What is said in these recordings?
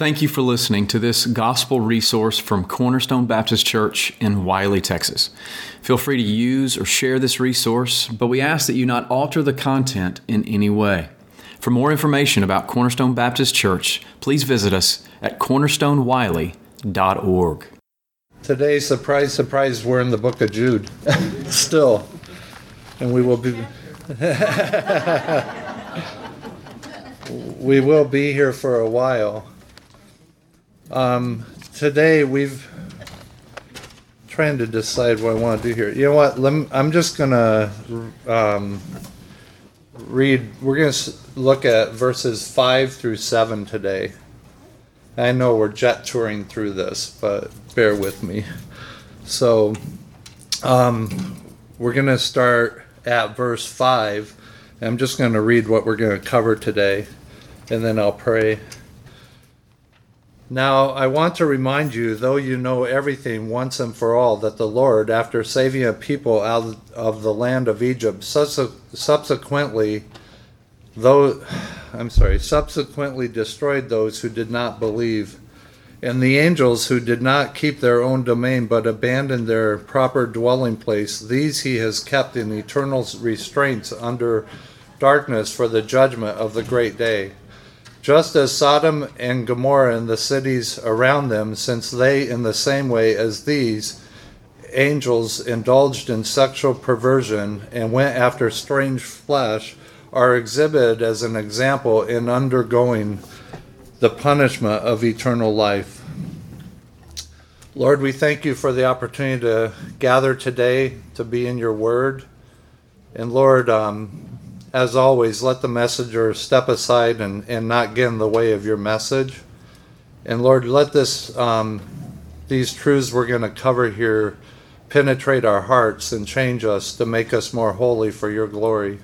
Thank you for listening to this gospel resource from Cornerstone Baptist Church in Wylie, Texas. Feel free to use or share this resource, but we ask that you not alter the content in any way. For more information about Cornerstone Baptist Church, please visit us at cornerstonewylie.org. Today, surprise, surprise, we're in the book of Jude still. And we will be. we will be here for a while. Um, today we've trying to decide what I want to do here. You know what? Me, I'm just gonna um, read. We're gonna look at verses five through seven today. I know we're jet touring through this, but bear with me. So, um, we're gonna start at verse five. I'm just gonna read what we're gonna cover today, and then I'll pray. Now, I want to remind you, though you know everything once and for all, that the Lord, after saving a people out of the land of Egypt, subsequently, though, I'm sorry, subsequently destroyed those who did not believe, and the angels who did not keep their own domain but abandoned their proper dwelling place, these he has kept in eternal restraints under darkness for the judgment of the great day just as Sodom and Gomorrah and the cities around them, since they, in the same way as these, angels indulged in sexual perversion and went after strange flesh, are exhibited as an example in undergoing the punishment of eternal life. Lord, we thank you for the opportunity to gather today to be in your word. And Lord, um, as always, let the messenger step aside and, and not get in the way of your message. And Lord, let this um, these truths we're going to cover here penetrate our hearts and change us to make us more holy for your glory.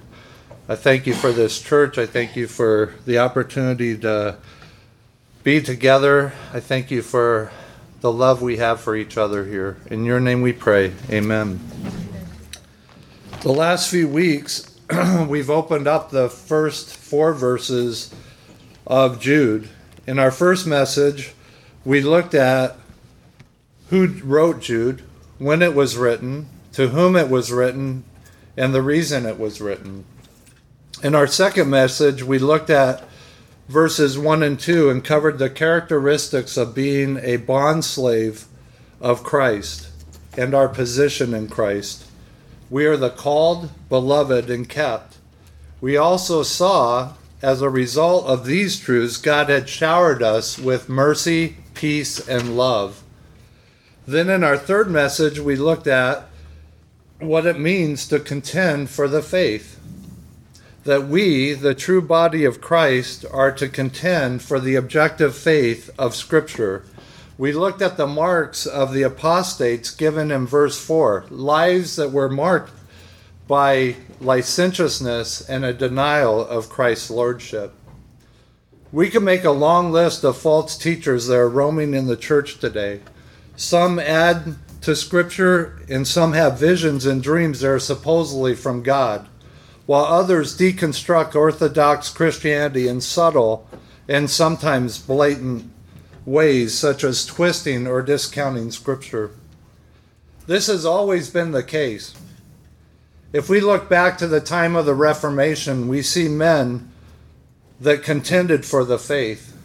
I thank you for this church. I thank you for the opportunity to be together. I thank you for the love we have for each other here. In your name we pray. Amen. The last few weeks, we've opened up the first four verses of Jude. In our first message, we looked at who wrote Jude, when it was written, to whom it was written, and the reason it was written. In our second message, we looked at verses 1 and 2 and covered the characteristics of being a bondslave of Christ and our position in Christ. We are the called, beloved, and kept. We also saw, as a result of these truths, God had showered us with mercy, peace, and love. Then in our third message, we looked at what it means to contend for the faith. That we, the true body of Christ, are to contend for the objective faith of Scripture we looked at the marks of the apostates given in verse 4 lives that were marked by licentiousness and a denial of Christ's lordship. We can make a long list of false teachers that are roaming in the church today. Some add to Scripture, and some have visions and dreams that are supposedly from God, while others deconstruct Orthodox Christianity in subtle and sometimes blatant ways, such as twisting or discounting Scripture. This has always been the case. If we look back to the time of the Reformation, we see men that contended for the faith,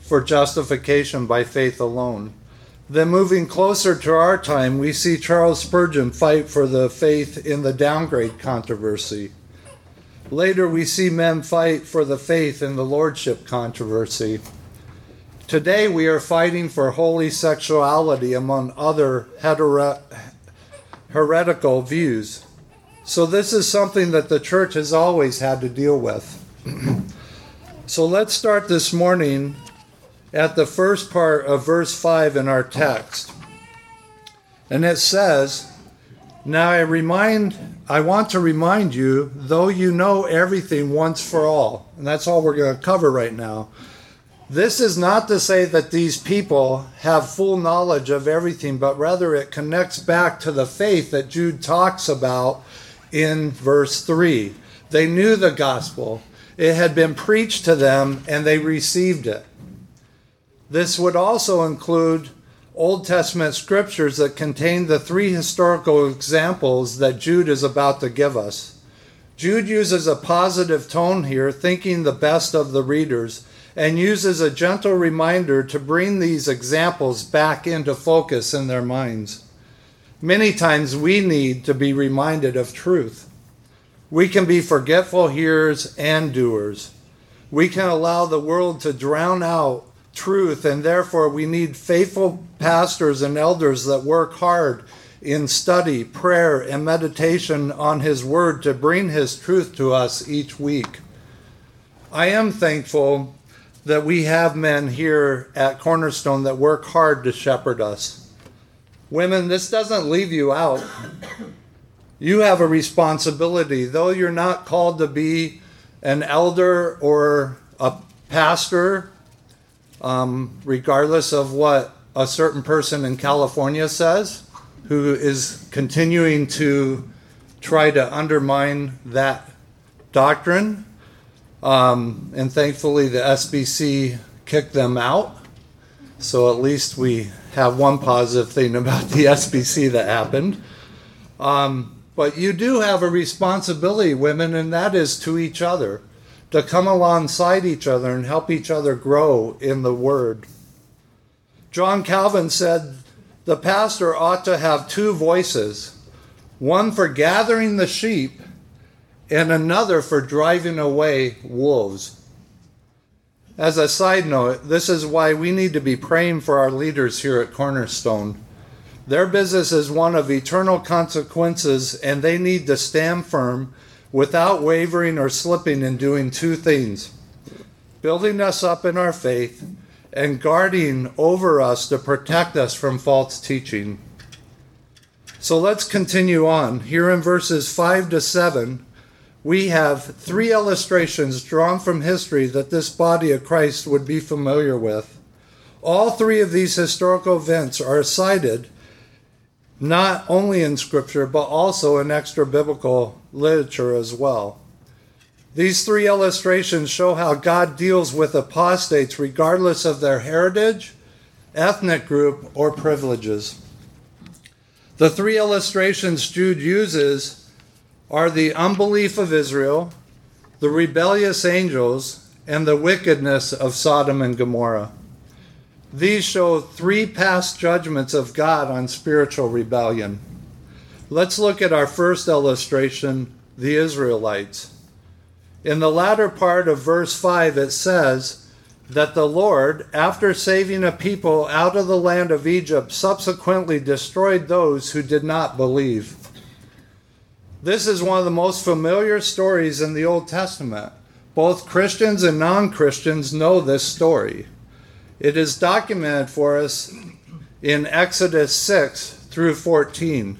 for justification by faith alone. Then, moving closer to our time, we see Charles Spurgeon fight for the faith in the downgrade controversy. Later, we see men fight for the faith in the lordship controversy. Today we are fighting for holy sexuality among other hetero- heretical views. So, this is something that the church has always had to deal with. so, let's start this morning at the first part of verse 5 in our text. And it says, Now I remind, I want to remind you, though you know everything once for all, and that's all we're going to cover right now this is not to say that these people have full knowledge of everything, but rather it connects back to the faith that Jude talks about in verse 3. They knew the gospel, it had been preached to them, and they received it. This would also include Old Testament scriptures that contain the three historical examples that Jude is about to give us. Jude uses a positive tone here, thinking the best of the readers, and uses a gentle reminder to bring these examples back into focus in their minds. Many times we need to be reminded of truth. We can be forgetful hearers and doers. We can allow the world to drown out truth, and therefore we need faithful pastors and elders that work hard in study, prayer, and meditation on His Word to bring His truth to us each week. I am thankful that we have men here at Cornerstone that work hard to shepherd us. Women, this doesn't leave you out. You have a responsibility, though you're not called to be an elder or a pastor, um, regardless of what a certain person in California says, who is continuing to try to undermine that doctrine. Um, and thankfully, the SBC kicked them out. So at least we have one positive thing about the SBC that happened. Um, but you do have a responsibility, women, and that is to each other to come alongside each other and help each other grow in the Word. John Calvin said the pastor ought to have two voices one for gathering the sheep and another for driving away wolves. As a side note, this is why we need to be praying for our leaders here at Cornerstone. Their business is one of eternal consequences, and they need to stand firm without wavering or slipping in doing two things building us up in our faith and guarding over us to protect us from false teaching. So let's continue on. Here in verses 5 to 7, we have three illustrations drawn from history that this body of Christ would be familiar with. All three of these historical events are cited not only in Scripture, but also in extra biblical literature as well. These three illustrations show how God deals with apostates regardless of their heritage, ethnic group, or privileges. The three illustrations Jude uses are the unbelief of Israel, the rebellious angels, and the wickedness of Sodom and Gomorrah. These show three past judgments of God on spiritual rebellion. Let's look at our first illustration the Israelites. In the latter part of verse 5, it says that the Lord, after saving a people out of the land of Egypt, subsequently destroyed those who did not believe. This is one of the most familiar stories in the Old Testament. Both Christians and non Christians know this story. It is documented for us in Exodus 6 through 14.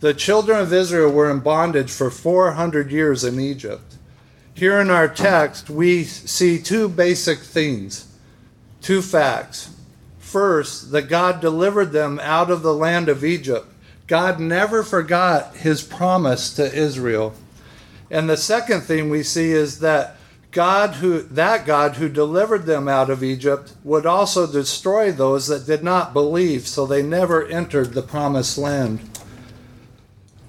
The children of Israel were in bondage for 400 years in Egypt. Here in our text, we see two basic things, two facts. First, that God delivered them out of the land of Egypt. God never forgot his promise to Israel. And the second thing we see is that God who that God who delivered them out of Egypt would also destroy those that did not believe, so they never entered the promised land.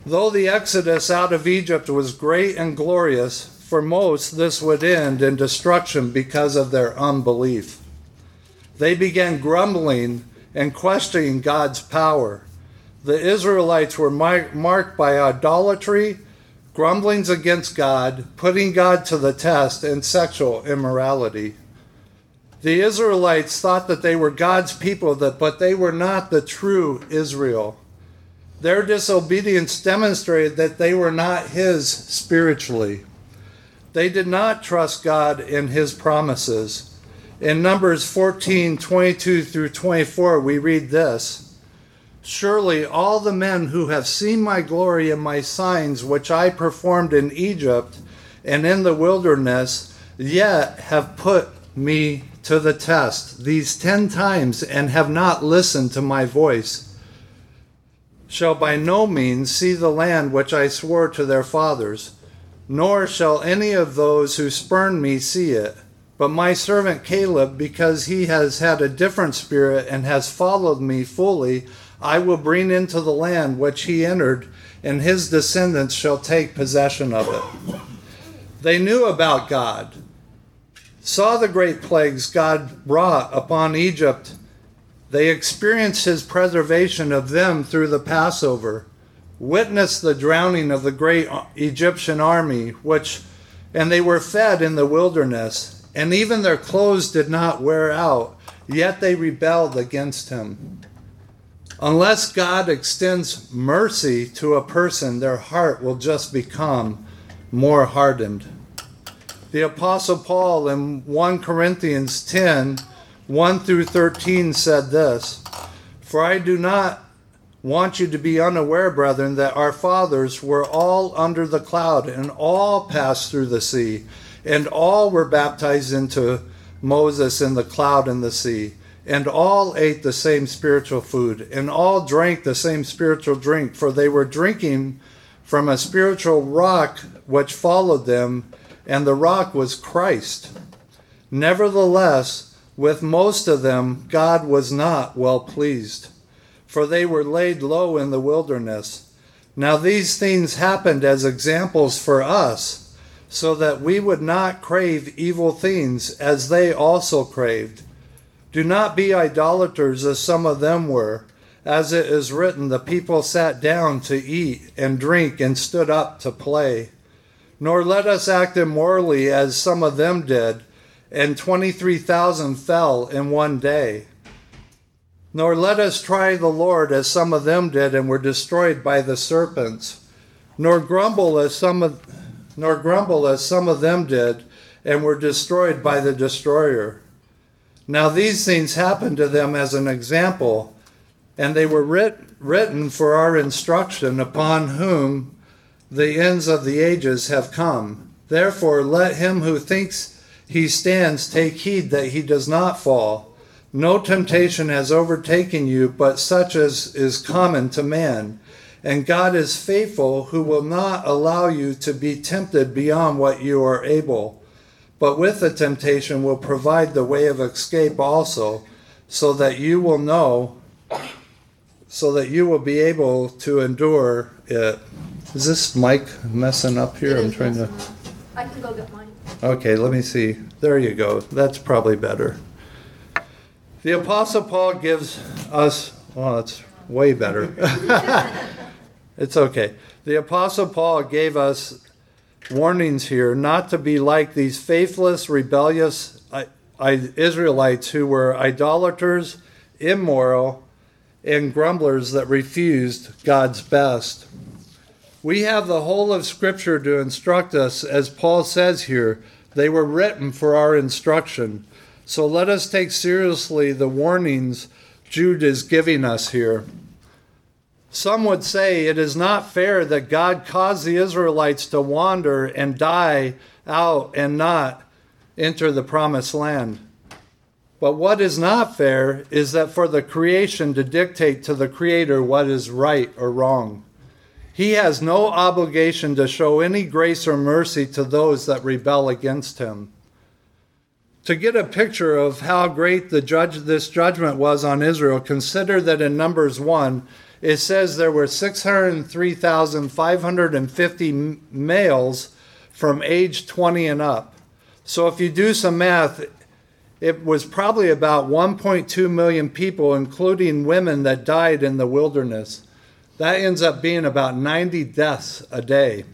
Though the exodus out of Egypt was great and glorious, for most this would end in destruction because of their unbelief. They began grumbling and questioning God's power. The Israelites were marked by idolatry grumblings against God, putting God to the test, and sexual immorality. The Israelites thought that they were God's people, but they were not the true Israel. Their disobedience demonstrated that they were not His spiritually. They did not trust God in His promises. In Numbers 14 22 through 24, we read this. Surely all the men who have seen my glory and my signs, which I performed in Egypt and in the wilderness, yet have put me to the test these ten times and have not listened to my voice, shall by no means see the land which I swore to their fathers, nor shall any of those who spurn me see it, But my servant Caleb, because he has had a different spirit and has followed me fully, I will bring into the land which he entered, and his descendants shall take possession of it. They knew about God, saw the great plagues God brought upon Egypt. They experienced his preservation of them through the Passover, witnessed the drowning of the great Egyptian army, which and they were fed in the wilderness, and even their clothes did not wear out, yet they rebelled against him. Unless God extends mercy to a person, their heart will just become more hardened. The Apostle Paul in 1 Corinthians 10 1 through 13 said this For I do not want you to be unaware, brethren, that our fathers were all under the cloud and all passed through the sea, and all were baptized into Moses in the cloud and the sea and all ate the same spiritual food, and all drank the same spiritual drink, for they were drinking from a spiritual rock which followed them, and the rock was Christ. Nevertheless, with most of them, God was not well pleased, for they were laid low in the wilderness. Now, these things happened as examples for us, so that we would not crave evil things as they also craved. Do not be idolaters as some of them were. As it is written, the people sat down to eat and drink and stood up to play. Nor let us act immorally as some of them did, and 23,000 fell in one day. Nor let us try the Lord as some of them did and were destroyed by the serpents. Nor grumble as some of nor grumble as some of them did and were destroyed by the destroyer. Now these things happened to them as an example, and they were writ- written for our instruction, upon whom the ends of the ages have come. Therefore, let him who thinks he stands take heed that he does not fall. No temptation has overtaken you, but such as is common to man. And God is faithful, who will not allow you to be tempted beyond what you are able but with the temptation will provide the way of escape also, so that you will know, so that you will be able to endure it. Is this mic messing up here? I'm trying to. I can go get mine. Okay, let me see. There you go. That's probably better. The Apostle Paul gives us, well, that's way better. it's okay. The Apostle Paul gave us warnings here not to be like these faithless, rebellious Israelites who were idolaters, immoral, and grumblers that refused God's best. We have the whole of Scripture to instruct us, as Paul says here. They were written for our instruction. So let us take seriously the warnings Jude is giving us here. Some would say it is not fair that God caused the Israelites to wander and die out and not enter the promised land. But what is not fair is that for the creation to dictate to the Creator what is right or wrong. He has no obligation to show any grace or mercy to those that rebel against him. To get a picture of how great the judge, this judgment was on Israel, consider that in Numbers 1, it says there were 603,550 males from age 20 and up. So if you do some math, it was probably about 1.2 million people, including women, that died in the wilderness. That ends up being about 90 deaths a day.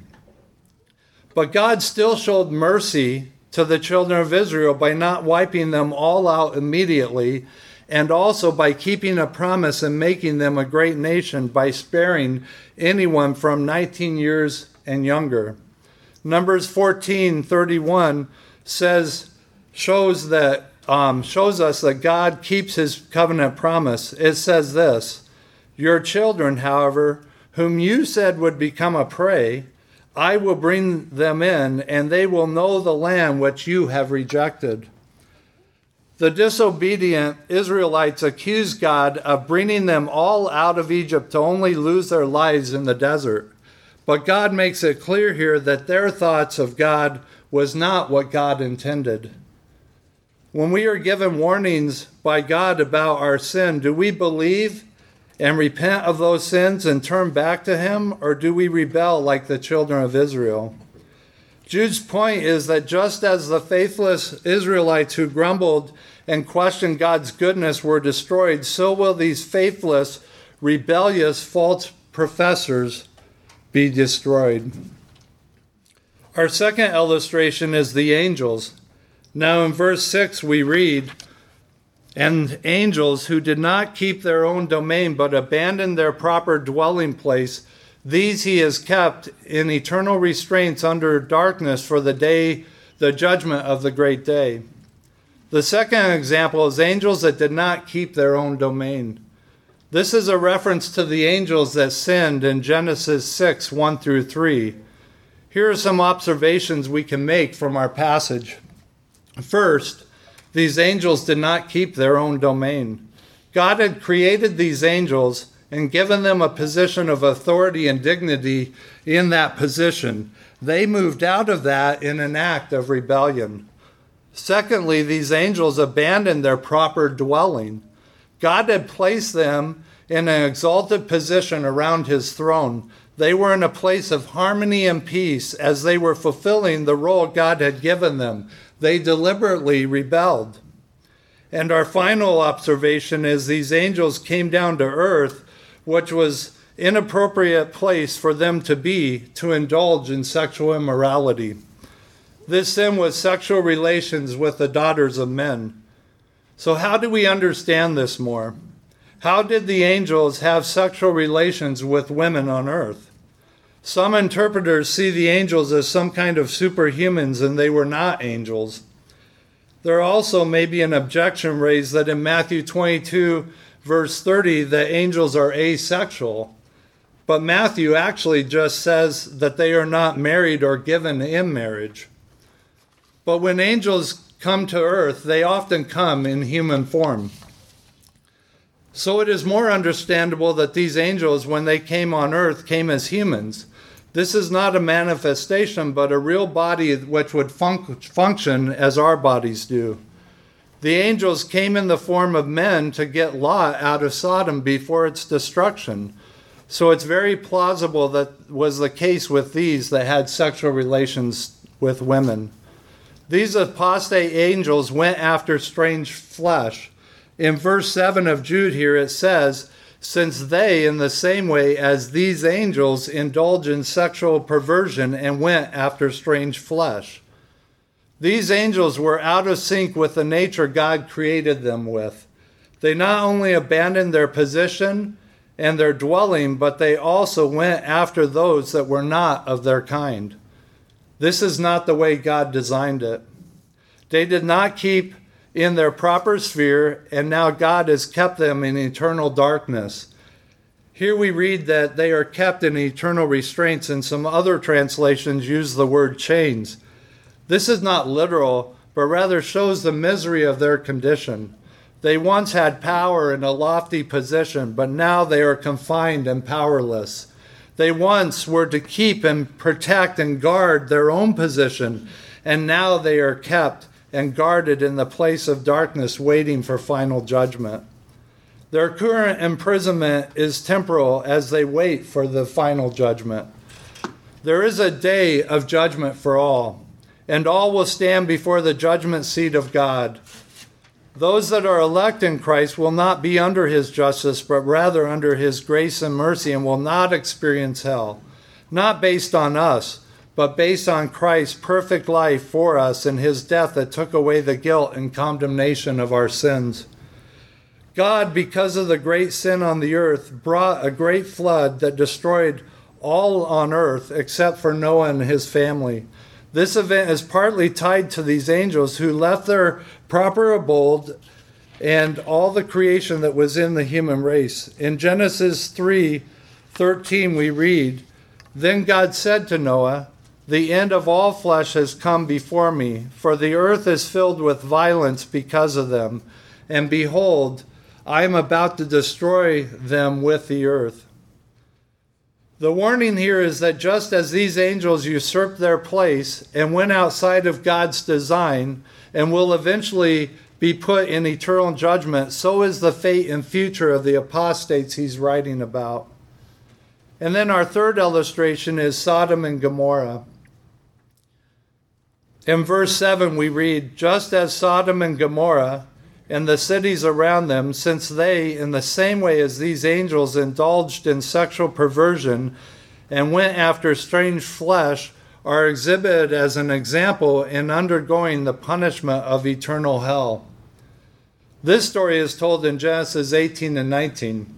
But God still showed mercy to the children of Israel by not wiping them all out immediately and also by keeping a promise and making them a great nation by sparing anyone from 19 years and younger. Numbers 14:31 says shows that um, shows us that God keeps His covenant promise. It says this: Your children, however, whom you said would become a prey, I will bring them in, and they will know the land which you have rejected. The disobedient Israelites accused God of bringing them all out of Egypt to only lose their lives in the desert. But God makes it clear here that their thoughts of God was not what God intended. When we are given warnings by God about our sin, do we believe and repent of those sins and turn back to Him, or do we rebel like the children of Israel? Jude's point is that just as the faithless Israelites who grumbled and question God's goodness were destroyed, so will these faithless, rebellious, false professors be destroyed. Our second illustration is the angels. Now, in verse 6, we read, And angels who did not keep their own domain but abandoned their proper dwelling place, these he has kept in eternal restraints under darkness for the day, the judgment of the great day. The second example is angels that did not keep their own domain. This is a reference to the angels that sinned in Genesis 6 1 through 3. Here are some observations we can make from our passage. First, these angels did not keep their own domain. God had created these angels and given them a position of authority and dignity in that position. They moved out of that in an act of rebellion. Secondly, these angels abandoned their proper dwelling. God had placed them in an exalted position around his throne. They were in a place of harmony and peace as they were fulfilling the role God had given them they deliberately rebelled. And our final observation is these angels came down to earth, which was an inappropriate place for them to be to indulge in sexual immorality. This sin was sexual relations with the daughters of men. So, how do we understand this more? How did the angels have sexual relations with women on earth? Some interpreters see the angels as some kind of superhumans, and they were not angels. There also may be an objection raised that in Matthew 22, verse 30, the angels are asexual. But Matthew actually just says that they are not married or given in marriage. But when angels come to earth, they often come in human form. So it is more understandable that these angels, when they came on earth, came as humans this is not a manifestation, but a real body which would fun- function as our bodies do. The angels came in the form of men to get Lot out of Sodom before its destruction. So it's very plausible that was the case with these that had sexual relations with women. These apostate angels went after strange flesh. In verse 7 of Jude here it says, since they, in the same way as these angels, indulge in sexual perversion and went after strange flesh. These angels were out of sync with the nature God created them with. They not only abandoned their position and their dwelling, but they also went after those that were not of their kind. This is not the way God designed it. They did not keep in their proper sphere, and now God has kept them in eternal darkness. Here we read that they are kept in eternal restraints, and some other translations use the word chains. This is not literal, but rather shows the misery of their condition. They once had power and a lofty position, but now they are confined and powerless. They once were to keep and protect and guard their own position, and now they are kept and guarded in the place of darkness, waiting for final judgment. Their current imprisonment is temporal as they wait for the final judgment. There is a day of judgment for all, and all will stand before the judgment seat of God. Those that are elect in Christ will not be under his justice, but rather under his grace and mercy, and will not experience hell. Not based on us, but based on Christ's perfect life for us and his death that took away the guilt and condemnation of our sins. God, because of the great sin on the earth, brought a great flood that destroyed all on earth except for Noah and his family. This event is partly tied to these angels who left their proper abode and all the creation that was in the human race. In Genesis 3 13, we read, Then God said to Noah, the end of all flesh has come before me, for the earth is filled with violence because of them. And behold, I am about to destroy them with the earth. The warning here is that just as these angels usurped their place and went outside of God's design and will eventually be put in eternal judgment, so is the fate and future of the apostates he's writing about. And then our third illustration is Sodom and Gomorrah. In verse 7, we read, Just as Sodom and Gomorrah and the cities around them, since they, in the same way as these angels, indulged in sexual perversion and went after strange flesh, are exhibited as an example in undergoing the punishment of eternal hell. This story is told in Genesis 18 and 19.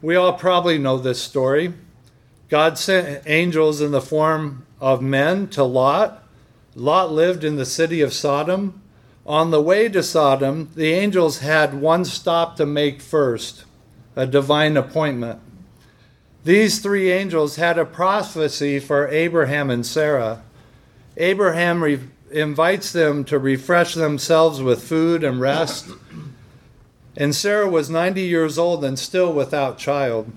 We all probably know this story. God sent angels in the form of men to Lot Lot lived in the city of Sodom. On the way to Sodom, the angels had one stop to make first a divine appointment. These three angels had a prophecy for Abraham and Sarah. Abraham re- invites them to refresh themselves with food and rest. And Sarah was 90 years old and still without child.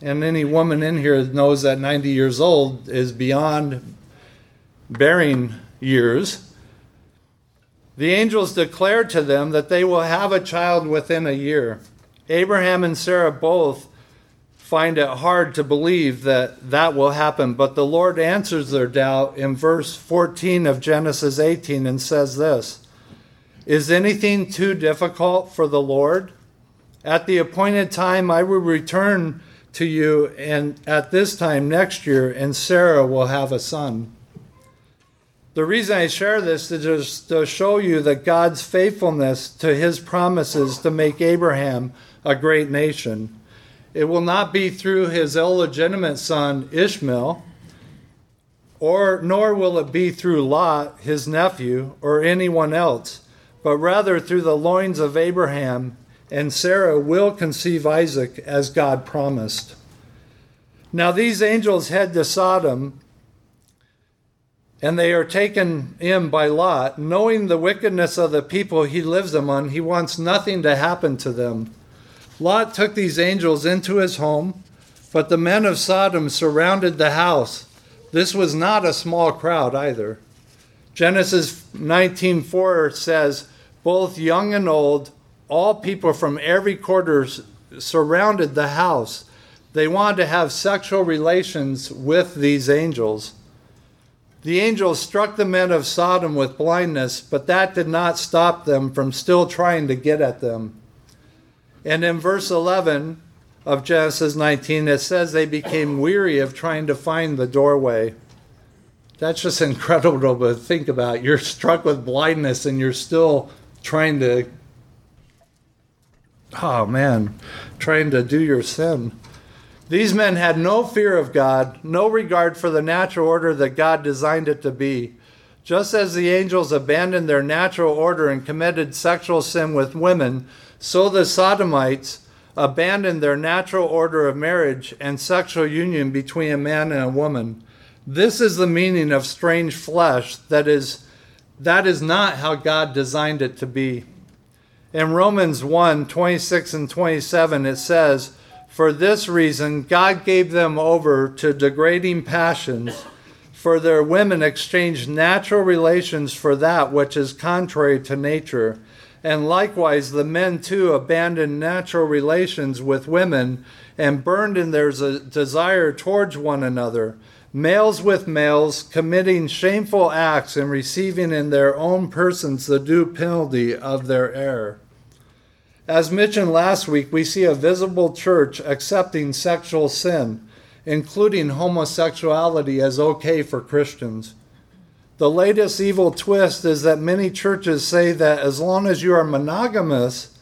And any woman in here knows that 90 years old is beyond bearing years, the angels declared to them that they will have a child within a year. Abraham and Sarah both find it hard to believe that that will happen, but the Lord answers their doubt in verse 14 of Genesis 18 and says this Is anything too difficult for the Lord? At the appointed time, I will return to you, and at this time next year, and Sarah will have a son. The reason I share this is just to show you that God's faithfulness to his promises to make Abraham a great nation. It will not be through his illegitimate son Ishmael, or nor will it be through Lot, his nephew, or anyone else, but rather through the loins of Abraham, and Sarah will conceive Isaac as God promised. Now these angels head to Sodom and they are taken in by Lot. Knowing the wickedness of the people he lives among, he wants nothing to happen to them. Lot took these angels into his home, but the men of Sodom surrounded the house. This was not a small crowd either. Genesis 19:4 says, "Both young and old, all people from every quarter surrounded the house. They wanted to have sexual relations with these angels." The angels struck the men of Sodom with blindness, but that did not stop them from still trying to get at them. And in verse 11 of Genesis 19, it says they became weary of trying to find the doorway. That's just incredible to think about. You're struck with blindness and you're still trying to, oh man, trying to do your sin. These men had no fear of God, no regard for the natural order that God designed it to be. Just as the angels abandoned their natural order and committed sexual sin with women, so the Sodomites abandoned their natural order of marriage and sexual union between a man and a woman. This is the meaning of strange flesh that is that is not how God designed it to be. In Romans 1 26 and 27, it says, for this reason, God gave them over to degrading passions, for their women exchanged natural relations for that which is contrary to nature. And likewise, the men too abandoned natural relations with women and burned in their desire towards one another, males with males, committing shameful acts and receiving in their own persons the due penalty of their error. As mentioned last week, we see a visible church accepting sexual sin, including homosexuality, as okay for Christians. The latest evil twist is that many churches say that as long as you are monogamous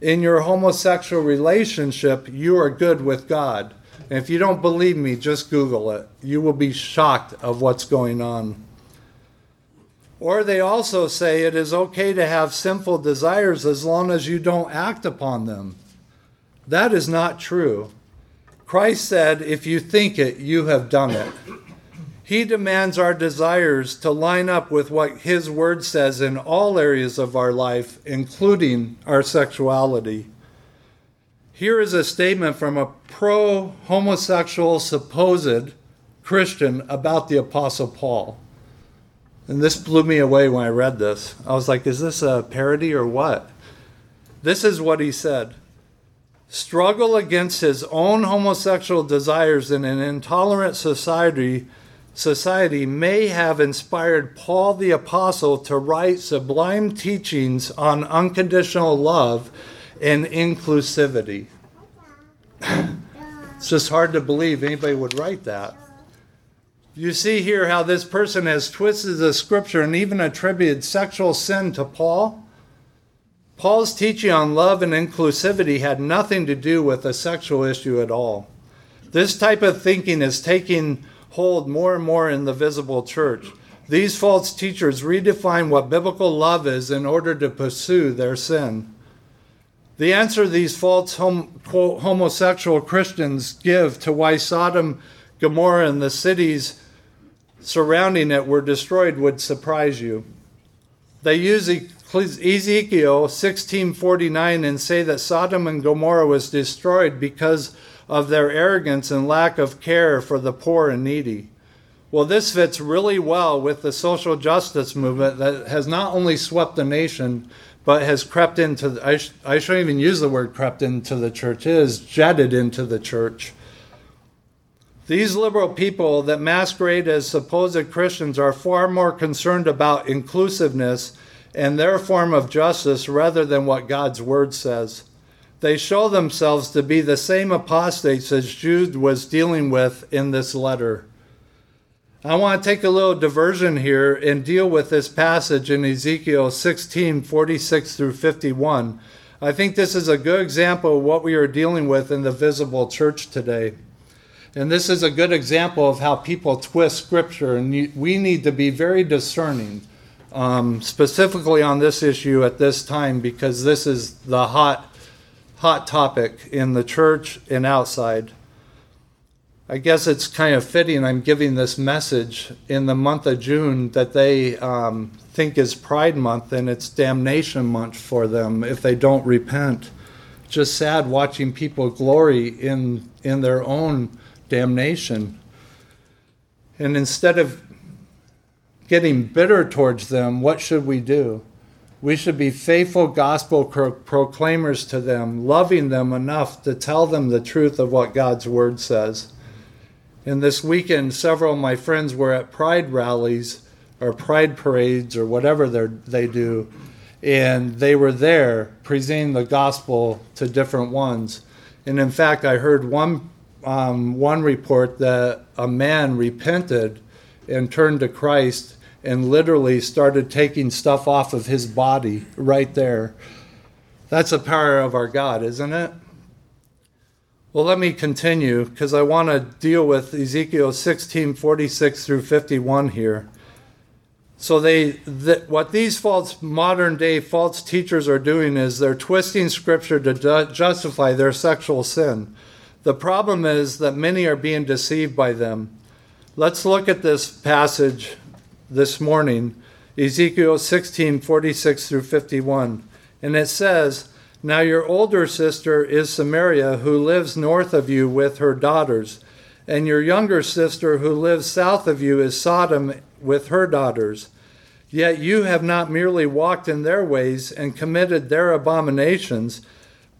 in your homosexual relationship, you are good with God. And if you don't believe me, just Google it. You will be shocked of what's going on. Or they also say it is okay to have sinful desires as long as you don't act upon them. That is not true. Christ said, If you think it, you have done it. He demands our desires to line up with what His Word says in all areas of our life, including our sexuality. Here is a statement from a pro homosexual supposed Christian about the Apostle Paul. And this blew me away when I read this. I was like, is this a parody or what? This is what he said struggle against his own homosexual desires in an intolerant society society may have inspired Paul the apostle to write sublime teachings on unconditional love and inclusivity. it's just hard to believe anybody would write that. You see here how this person has twisted the scripture and even attributed sexual sin to Paul. Paul's teaching on love and inclusivity had nothing to do with a sexual issue at all. This type of thinking is taking hold more and more in the visible church. These false teachers redefine what biblical love is in order to pursue their sin. The answer these false hom- quote, homosexual Christians give to why Sodom, Gomorrah, and the cities surrounding it were destroyed would surprise you. They use Ezekiel 16:49 and say that Sodom and Gomorrah was destroyed because of their arrogance and lack of care for the poor and needy. Well, this fits really well with the social justice movement that has not only swept the nation, but has crept into, I, sh- I shouldn't even use the word crept into the church, it is jetted into the church. These liberal people that masquerade as supposed Christians are far more concerned about inclusiveness and their form of justice rather than what God's word says. They show themselves to be the same apostates as Jude was dealing with in this letter. I want to take a little diversion here and deal with this passage in Ezekiel 16 46 through 51. I think this is a good example of what we are dealing with in the visible church today. And this is a good example of how people twist scripture, and we need to be very discerning um, specifically on this issue at this time because this is the hot, hot topic in the church and outside. I guess it's kind of fitting I'm giving this message in the month of June that they um, think is Pride Month and it's damnation month for them if they don't repent. Just sad watching people glory in in their own damnation. And instead of getting bitter towards them, what should we do? We should be faithful gospel pro- proclaimers to them, loving them enough to tell them the truth of what God's word says. And this weekend, several of my friends were at pride rallies or pride parades or whatever they do, and they were there presenting the gospel to different ones. And in fact, I heard one um, one report that a man repented and turned to Christ and literally started taking stuff off of his body right there. That's the power of our God, isn't it? Well, let me continue because I want to deal with Ezekiel 16 46 through 51 here. So they what these false modern day false teachers are doing is they're twisting scripture to ju- justify their sexual sin. The problem is that many are being deceived by them. Let's look at this passage this morning, Ezekiel 16 46 through 51. And it says, Now your older sister is Samaria, who lives north of you with her daughters, and your younger sister, who lives south of you, is Sodom with her daughters. Yet you have not merely walked in their ways and committed their abominations,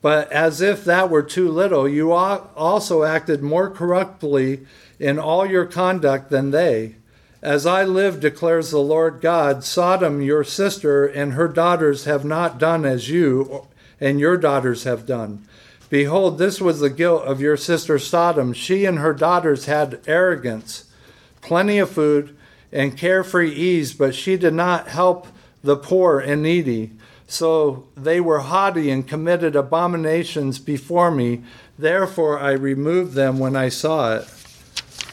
but as if that were too little, you also acted more corruptly in all your conduct than they. As I live, declares the Lord God, Sodom, your sister, and her daughters have not done as you and your daughters have done. Behold, this was the guilt of your sister Sodom. She and her daughters had arrogance, plenty of food, and carefree ease, but she did not help the poor and needy. So they were haughty and committed abominations before me. Therefore I removed them when I saw it.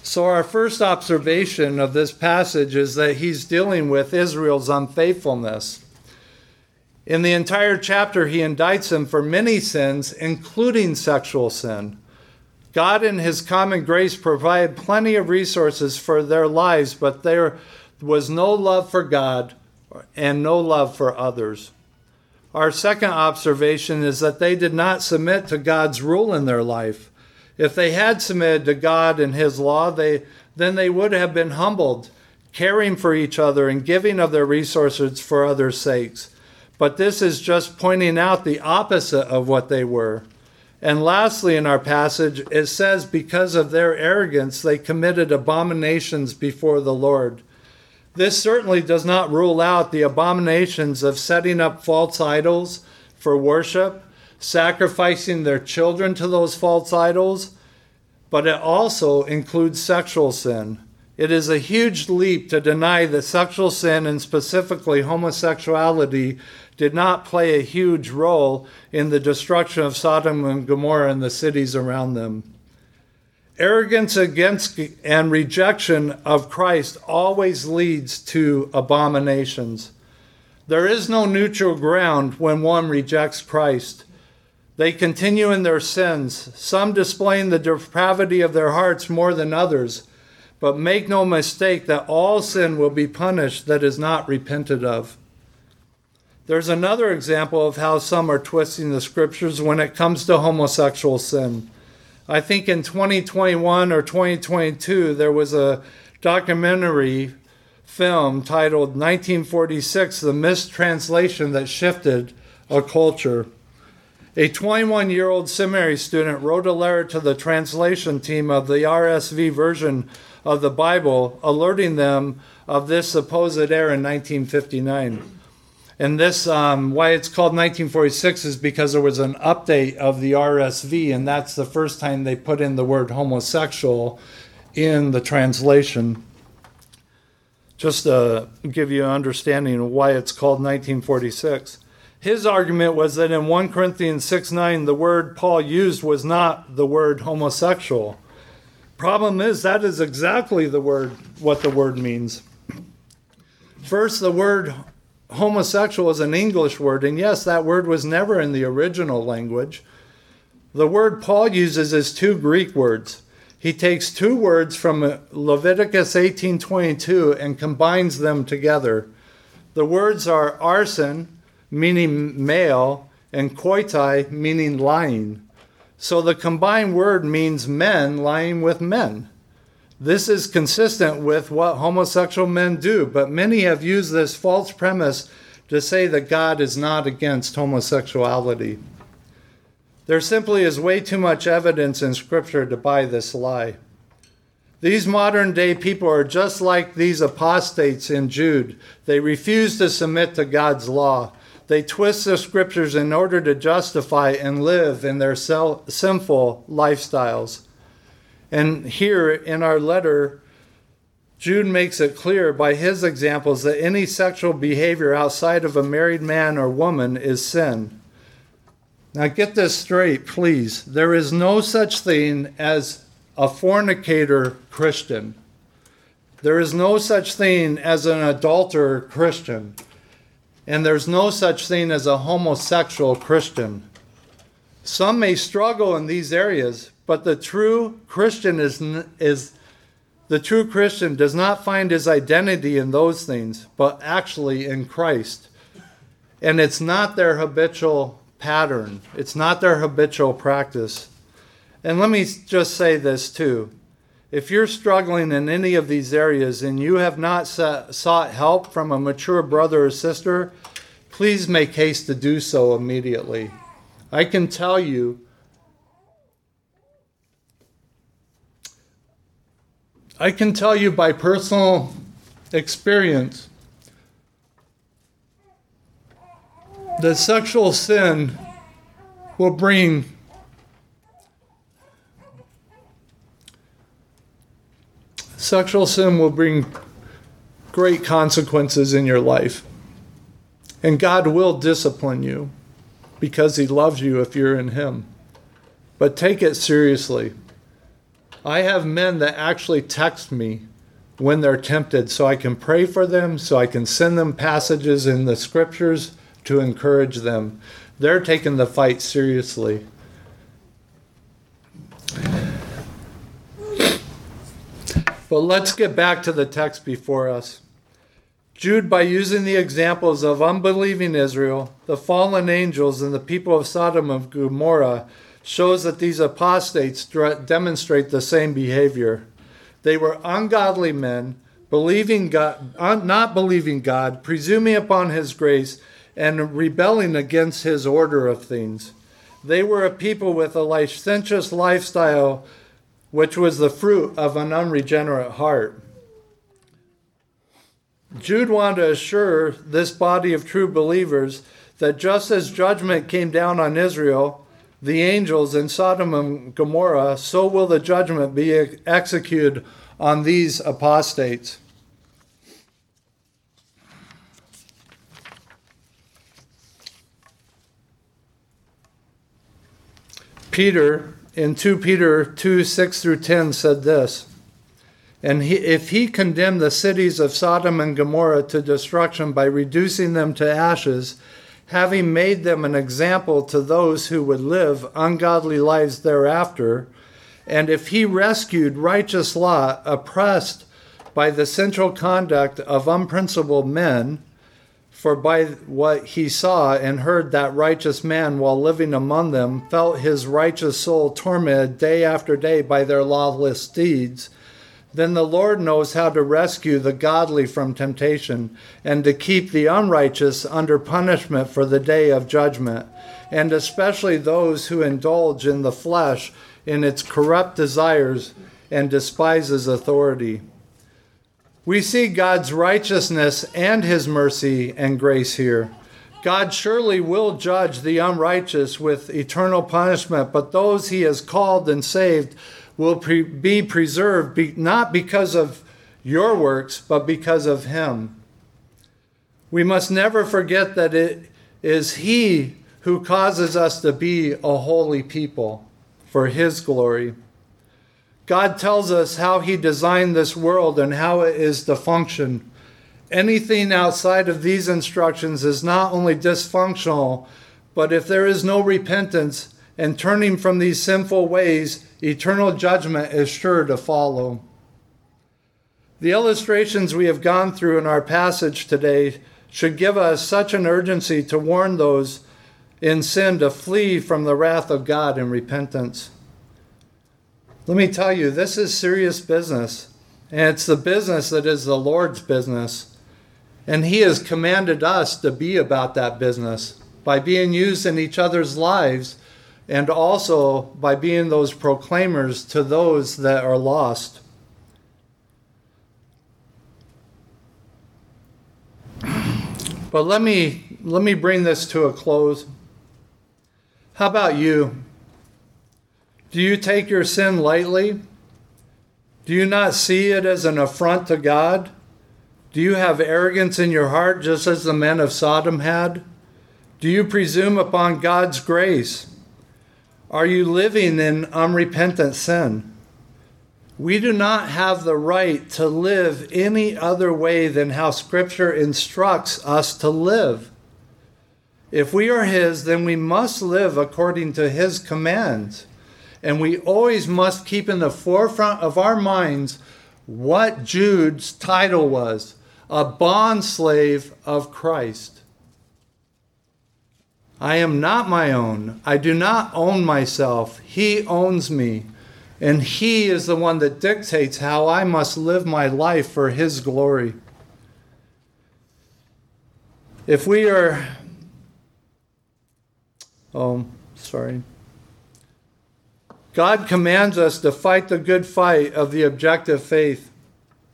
So, our first observation of this passage is that he's dealing with Israel's unfaithfulness. In the entire chapter, he indicts them for many sins, including sexual sin. God, in his common grace, provided plenty of resources for their lives, but there was no love for God and no love for others. Our second observation is that they did not submit to God's rule in their life. If they had submitted to God and His law, they, then they would have been humbled, caring for each other, and giving of their resources for others' sakes. But this is just pointing out the opposite of what they were. And lastly, in our passage, it says, because of their arrogance, they committed abominations before the Lord. This certainly does not rule out the abominations of setting up false idols for worship, sacrificing their children to those false idols, but it also includes sexual sin. It is a huge leap to deny that sexual sin, and specifically homosexuality, did not play a huge role in the destruction of Sodom and Gomorrah and the cities around them. Arrogance against and rejection of Christ always leads to abominations. There is no neutral ground when one rejects Christ. They continue in their sins, some displaying the depravity of their hearts more than others. But make no mistake that all sin will be punished that is not repented of. There's another example of how some are twisting the scriptures when it comes to homosexual sin. I think in 2021 or 2022, there was a documentary film titled 1946 The Mistranslation That Shifted a Culture. A 21 year old seminary student wrote a letter to the translation team of the RSV version of the Bible, alerting them of this supposed error in 1959. And this, um, why it's called 1946 is because there was an update of the RSV, and that's the first time they put in the word homosexual in the translation. Just to give you an understanding of why it's called 1946. His argument was that in 1 Corinthians 6 9, the word Paul used was not the word homosexual. Problem is, that is exactly the word, what the word means. First, the word homosexual is an English word, and yes, that word was never in the original language. The word Paul uses is two Greek words. He takes two words from Leviticus 18:22 and combines them together. The words are arsen, meaning male, and koitai, meaning lying. So the combined word means men lying with men. This is consistent with what homosexual men do, but many have used this false premise to say that God is not against homosexuality. There simply is way too much evidence in Scripture to buy this lie. These modern day people are just like these apostates in Jude. They refuse to submit to God's law. They twist the scriptures in order to justify and live in their sinful lifestyles. And here in our letter, Jude makes it clear by his examples that any sexual behavior outside of a married man or woman is sin. Now, get this straight, please. There is no such thing as a fornicator Christian. There is no such thing as an adulterer Christian. And there's no such thing as a homosexual Christian. Some may struggle in these areas, but the true Christian is, is the true Christian does not find his identity in those things, but actually in Christ. And it's not their habitual pattern, it's not their habitual practice. And let me just say this too. If you're struggling in any of these areas and you have not sought help from a mature brother or sister, please make haste to do so immediately. I can tell you I can tell you by personal experience that sexual sin will bring sexual sin will bring great consequences in your life. And God will discipline you because He loves you if you're in Him. But take it seriously. I have men that actually text me when they're tempted so I can pray for them, so I can send them passages in the scriptures to encourage them. They're taking the fight seriously. But let's get back to the text before us. Jude, by using the examples of unbelieving Israel, the fallen angels, and the people of Sodom and Gomorrah, shows that these apostates demonstrate the same behavior. They were ungodly men, believing God, not believing God, presuming upon his grace, and rebelling against his order of things. They were a people with a licentious lifestyle, which was the fruit of an unregenerate heart. Jude wanted to assure this body of true believers that just as judgment came down on Israel, the angels in Sodom and Gomorrah, so will the judgment be executed on these apostates. Peter, in 2 Peter 2 6 through 10, said this And he, if he condemned the cities of Sodom and Gomorrah to destruction by reducing them to ashes, having made them an example to those who would live ungodly lives thereafter, and if he rescued righteous Lot, oppressed by the central conduct of unprincipled men, for by what he saw and heard, that righteous man, while living among them, felt his righteous soul tormented day after day by their lawless deeds. Then the Lord knows how to rescue the godly from temptation and to keep the unrighteous under punishment for the day of judgment, and especially those who indulge in the flesh in its corrupt desires and despises authority. We see God's righteousness and his mercy and grace here. God surely will judge the unrighteous with eternal punishment, but those he has called and saved will pre- be preserved be- not because of your works, but because of him. We must never forget that it is he who causes us to be a holy people for his glory. God tells us how He designed this world and how it is to function. Anything outside of these instructions is not only dysfunctional, but if there is no repentance and turning from these sinful ways, eternal judgment is sure to follow. The illustrations we have gone through in our passage today should give us such an urgency to warn those in sin to flee from the wrath of God in repentance. Let me tell you, this is serious business. And it's the business that is the Lord's business. And He has commanded us to be about that business by being used in each other's lives and also by being those proclaimers to those that are lost. But let me let me bring this to a close. How about you? Do you take your sin lightly? Do you not see it as an affront to God? Do you have arrogance in your heart just as the men of Sodom had? Do you presume upon God's grace? Are you living in unrepentant sin? We do not have the right to live any other way than how Scripture instructs us to live. If we are His, then we must live according to His commands. And we always must keep in the forefront of our minds what Jude's title was a bond slave of Christ. I am not my own. I do not own myself. He owns me. And He is the one that dictates how I must live my life for His glory. If we are. Oh, sorry. God commands us to fight the good fight of the objective faith.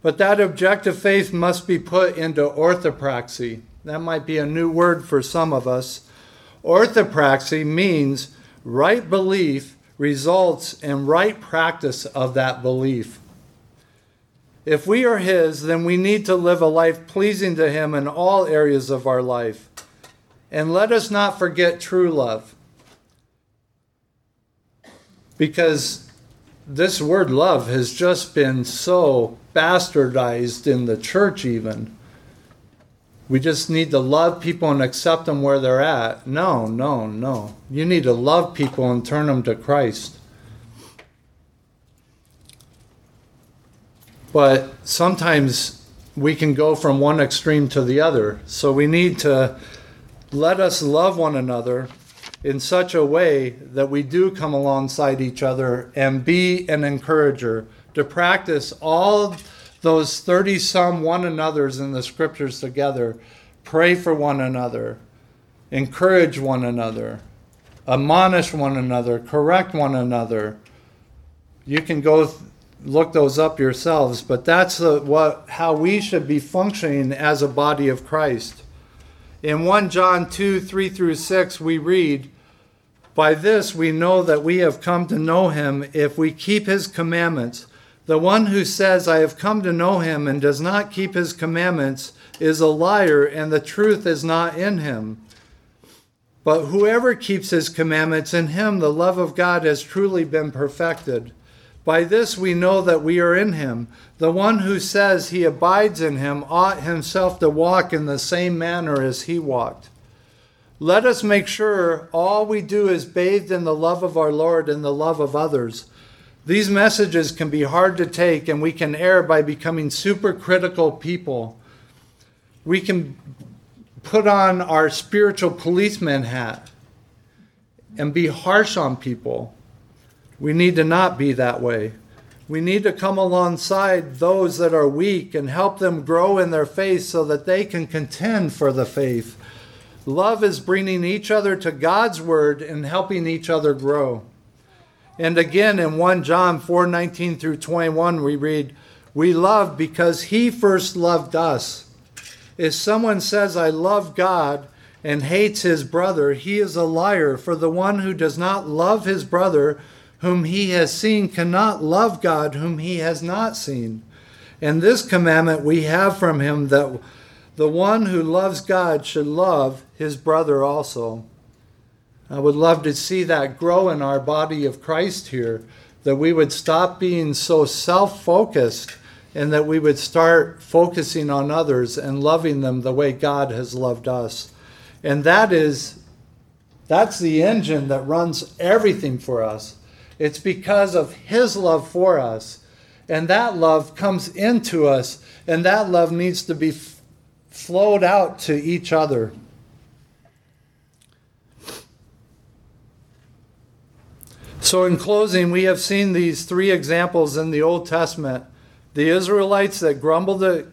But that objective faith must be put into orthopraxy. That might be a new word for some of us. Orthopraxy means right belief results in right practice of that belief. If we are His, then we need to live a life pleasing to Him in all areas of our life. And let us not forget true love because this word love has just been so bastardized in the church, even. We just need to love people and accept them where they're at. No, no, no. You need to love people and turn them to Christ. But sometimes we can go from one extreme to the other. So we need to let us love one another in such a way that we do come alongside each other and be an encourager to practice all those 30 some one another's in the scriptures together. Pray for one another, encourage one another, admonish one another, correct one another. You can go th- look those up yourselves, but that's the, what how we should be functioning as a body of Christ. In 1 John 2 3 through 6, we read, By this we know that we have come to know him if we keep his commandments. The one who says, I have come to know him and does not keep his commandments is a liar, and the truth is not in him. But whoever keeps his commandments, in him the love of God has truly been perfected. By this we know that we are in him. The one who says he abides in him ought himself to walk in the same manner as he walked. Let us make sure all we do is bathed in the love of our Lord and the love of others. These messages can be hard to take, and we can err by becoming supercritical people. We can put on our spiritual policeman hat and be harsh on people. We need to not be that way. We need to come alongside those that are weak and help them grow in their faith so that they can contend for the faith. Love is bringing each other to God's word and helping each other grow. And again in 1 John 4:19 through 21 we read, "We love because he first loved us." If someone says I love God and hates his brother, he is a liar, for the one who does not love his brother whom he has seen cannot love God whom he has not seen. And this commandment we have from him that the one who loves God should love his brother also. I would love to see that grow in our body of Christ here, that we would stop being so self focused and that we would start focusing on others and loving them the way God has loved us. And that is that's the engine that runs everything for us. It's because of his love for us. And that love comes into us and that love needs to be f- flowed out to each other. So, in closing, we have seen these three examples in the Old Testament the Israelites that grumbled,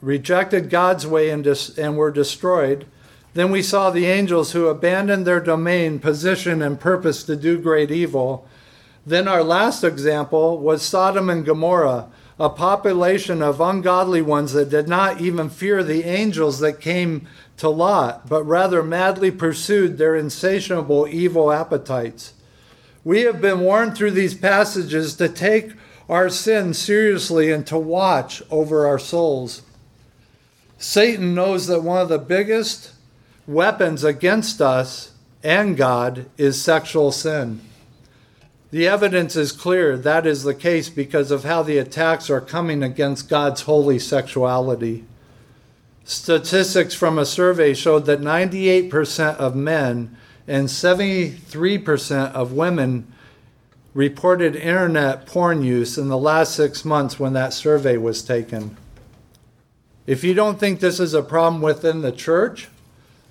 rejected God's way, and, dis, and were destroyed. Then we saw the angels who abandoned their domain, position, and purpose to do great evil. Then our last example was Sodom and Gomorrah, a population of ungodly ones that did not even fear the angels that came to Lot, but rather madly pursued their insatiable evil appetites. We have been warned through these passages to take our sin seriously and to watch over our souls. Satan knows that one of the biggest weapons against us and God is sexual sin. The evidence is clear that is the case because of how the attacks are coming against God's holy sexuality. Statistics from a survey showed that 98% of men and 73% of women reported internet porn use in the last six months when that survey was taken. If you don't think this is a problem within the church,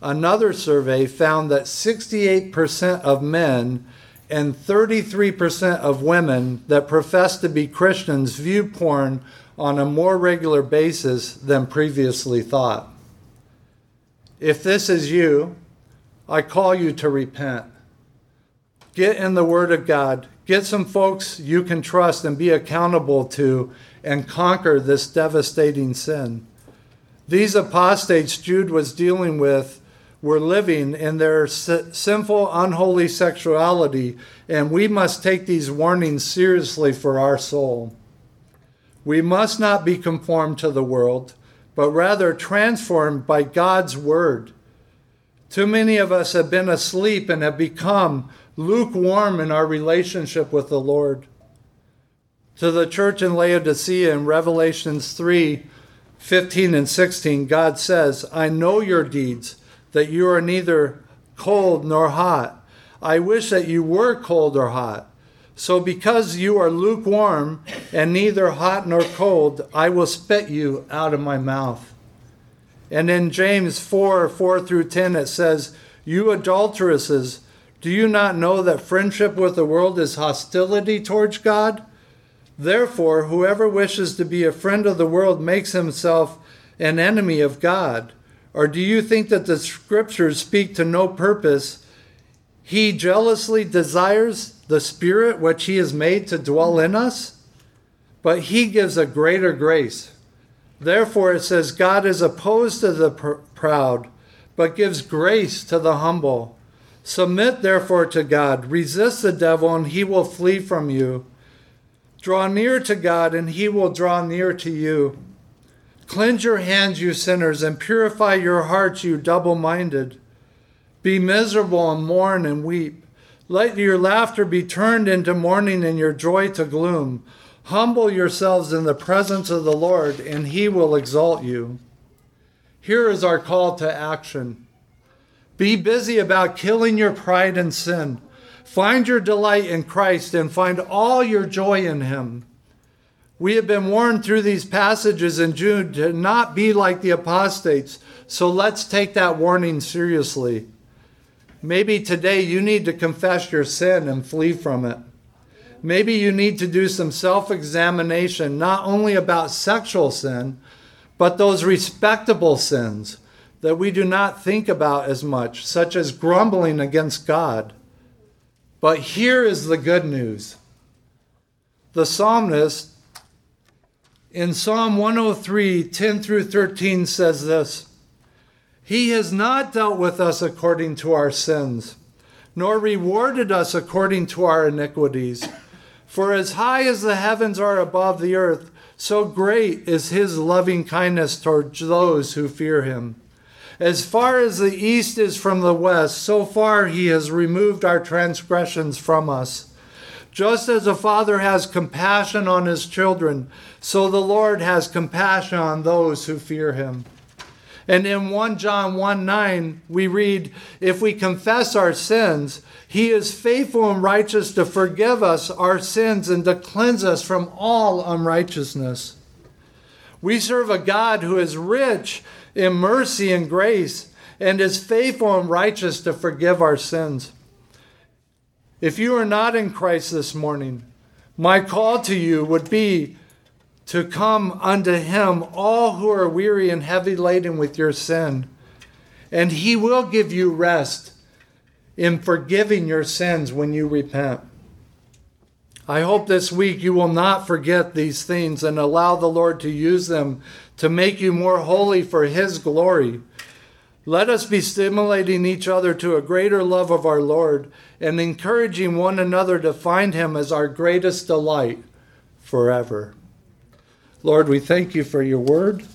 another survey found that 68% of men and 33% of women that profess to be Christians view porn on a more regular basis than previously thought. If this is you, I call you to repent. Get in the Word of God. Get some folks you can trust and be accountable to and conquer this devastating sin. These apostates Jude was dealing with were living in their sinful, unholy sexuality, and we must take these warnings seriously for our soul. We must not be conformed to the world, but rather transformed by God's word. Too many of us have been asleep and have become lukewarm in our relationship with the Lord. To the church in Laodicea in Revelations 3 15 and 16, God says, I know your deeds, that you are neither cold nor hot. I wish that you were cold or hot. So, because you are lukewarm and neither hot nor cold, I will spit you out of my mouth. And in James 4 4 through 10, it says, You adulteresses, do you not know that friendship with the world is hostility towards God? Therefore, whoever wishes to be a friend of the world makes himself an enemy of God. Or do you think that the scriptures speak to no purpose? He jealously desires the Spirit which He has made to dwell in us, but He gives a greater grace. Therefore, it says, God is opposed to the pr- proud, but gives grace to the humble. Submit therefore to God, resist the devil, and he will flee from you. Draw near to God, and he will draw near to you. Cleanse your hands, you sinners, and purify your hearts, you double minded. Be miserable and mourn and weep. Let your laughter be turned into mourning and your joy to gloom. Humble yourselves in the presence of the Lord, and he will exalt you. Here is our call to action. Be busy about killing your pride and sin. Find your delight in Christ and find all your joy in Him. We have been warned through these passages in Jude to not be like the apostates, so let's take that warning seriously. Maybe today you need to confess your sin and flee from it. Maybe you need to do some self examination, not only about sexual sin, but those respectable sins that we do not think about as much, such as grumbling against God but here is the good news. The psalmist in Psalm 103, 10 through 13 says this He has not dealt with us according to our sins, nor rewarded us according to our iniquities. For as high as the heavens are above the earth, so great is his loving kindness towards those who fear him. As far as the east is from the west, so far he has removed our transgressions from us. Just as a father has compassion on his children, so the Lord has compassion on those who fear him. And in 1 John 1 9, we read, If we confess our sins, he is faithful and righteous to forgive us our sins and to cleanse us from all unrighteousness. We serve a God who is rich in mercy and grace and is faithful and righteous to forgive our sins. If you are not in Christ this morning, my call to you would be to come unto him, all who are weary and heavy laden with your sin, and he will give you rest in forgiving your sins when you repent. I hope this week you will not forget these things and allow the Lord to use them to make you more holy for His glory. Let us be stimulating each other to a greater love of our Lord and encouraging one another to find Him as our greatest delight forever. Lord, we thank you for your word.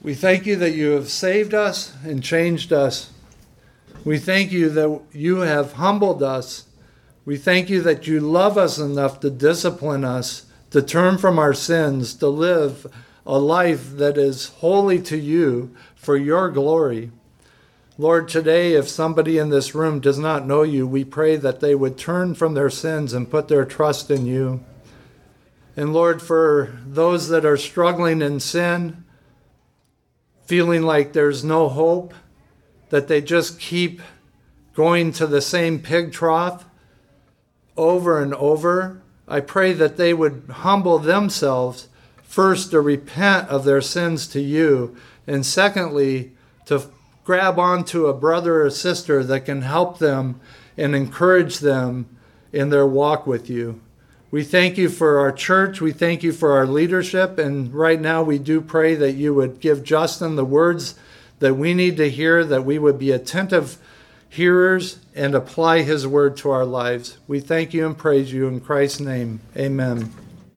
We thank you that you have saved us and changed us. We thank you that you have humbled us. We thank you that you love us enough to discipline us, to turn from our sins, to live a life that is holy to you for your glory. Lord, today, if somebody in this room does not know you, we pray that they would turn from their sins and put their trust in you. And Lord, for those that are struggling in sin, feeling like there's no hope, that they just keep going to the same pig trough over and over, I pray that they would humble themselves first to repent of their sins to you, and secondly, to grab onto a brother or sister that can help them and encourage them in their walk with you. We thank you for our church. We thank you for our leadership. And right now, we do pray that you would give Justin the words that we need to hear, that we would be attentive hearers and apply his word to our lives. We thank you and praise you in Christ's name. Amen.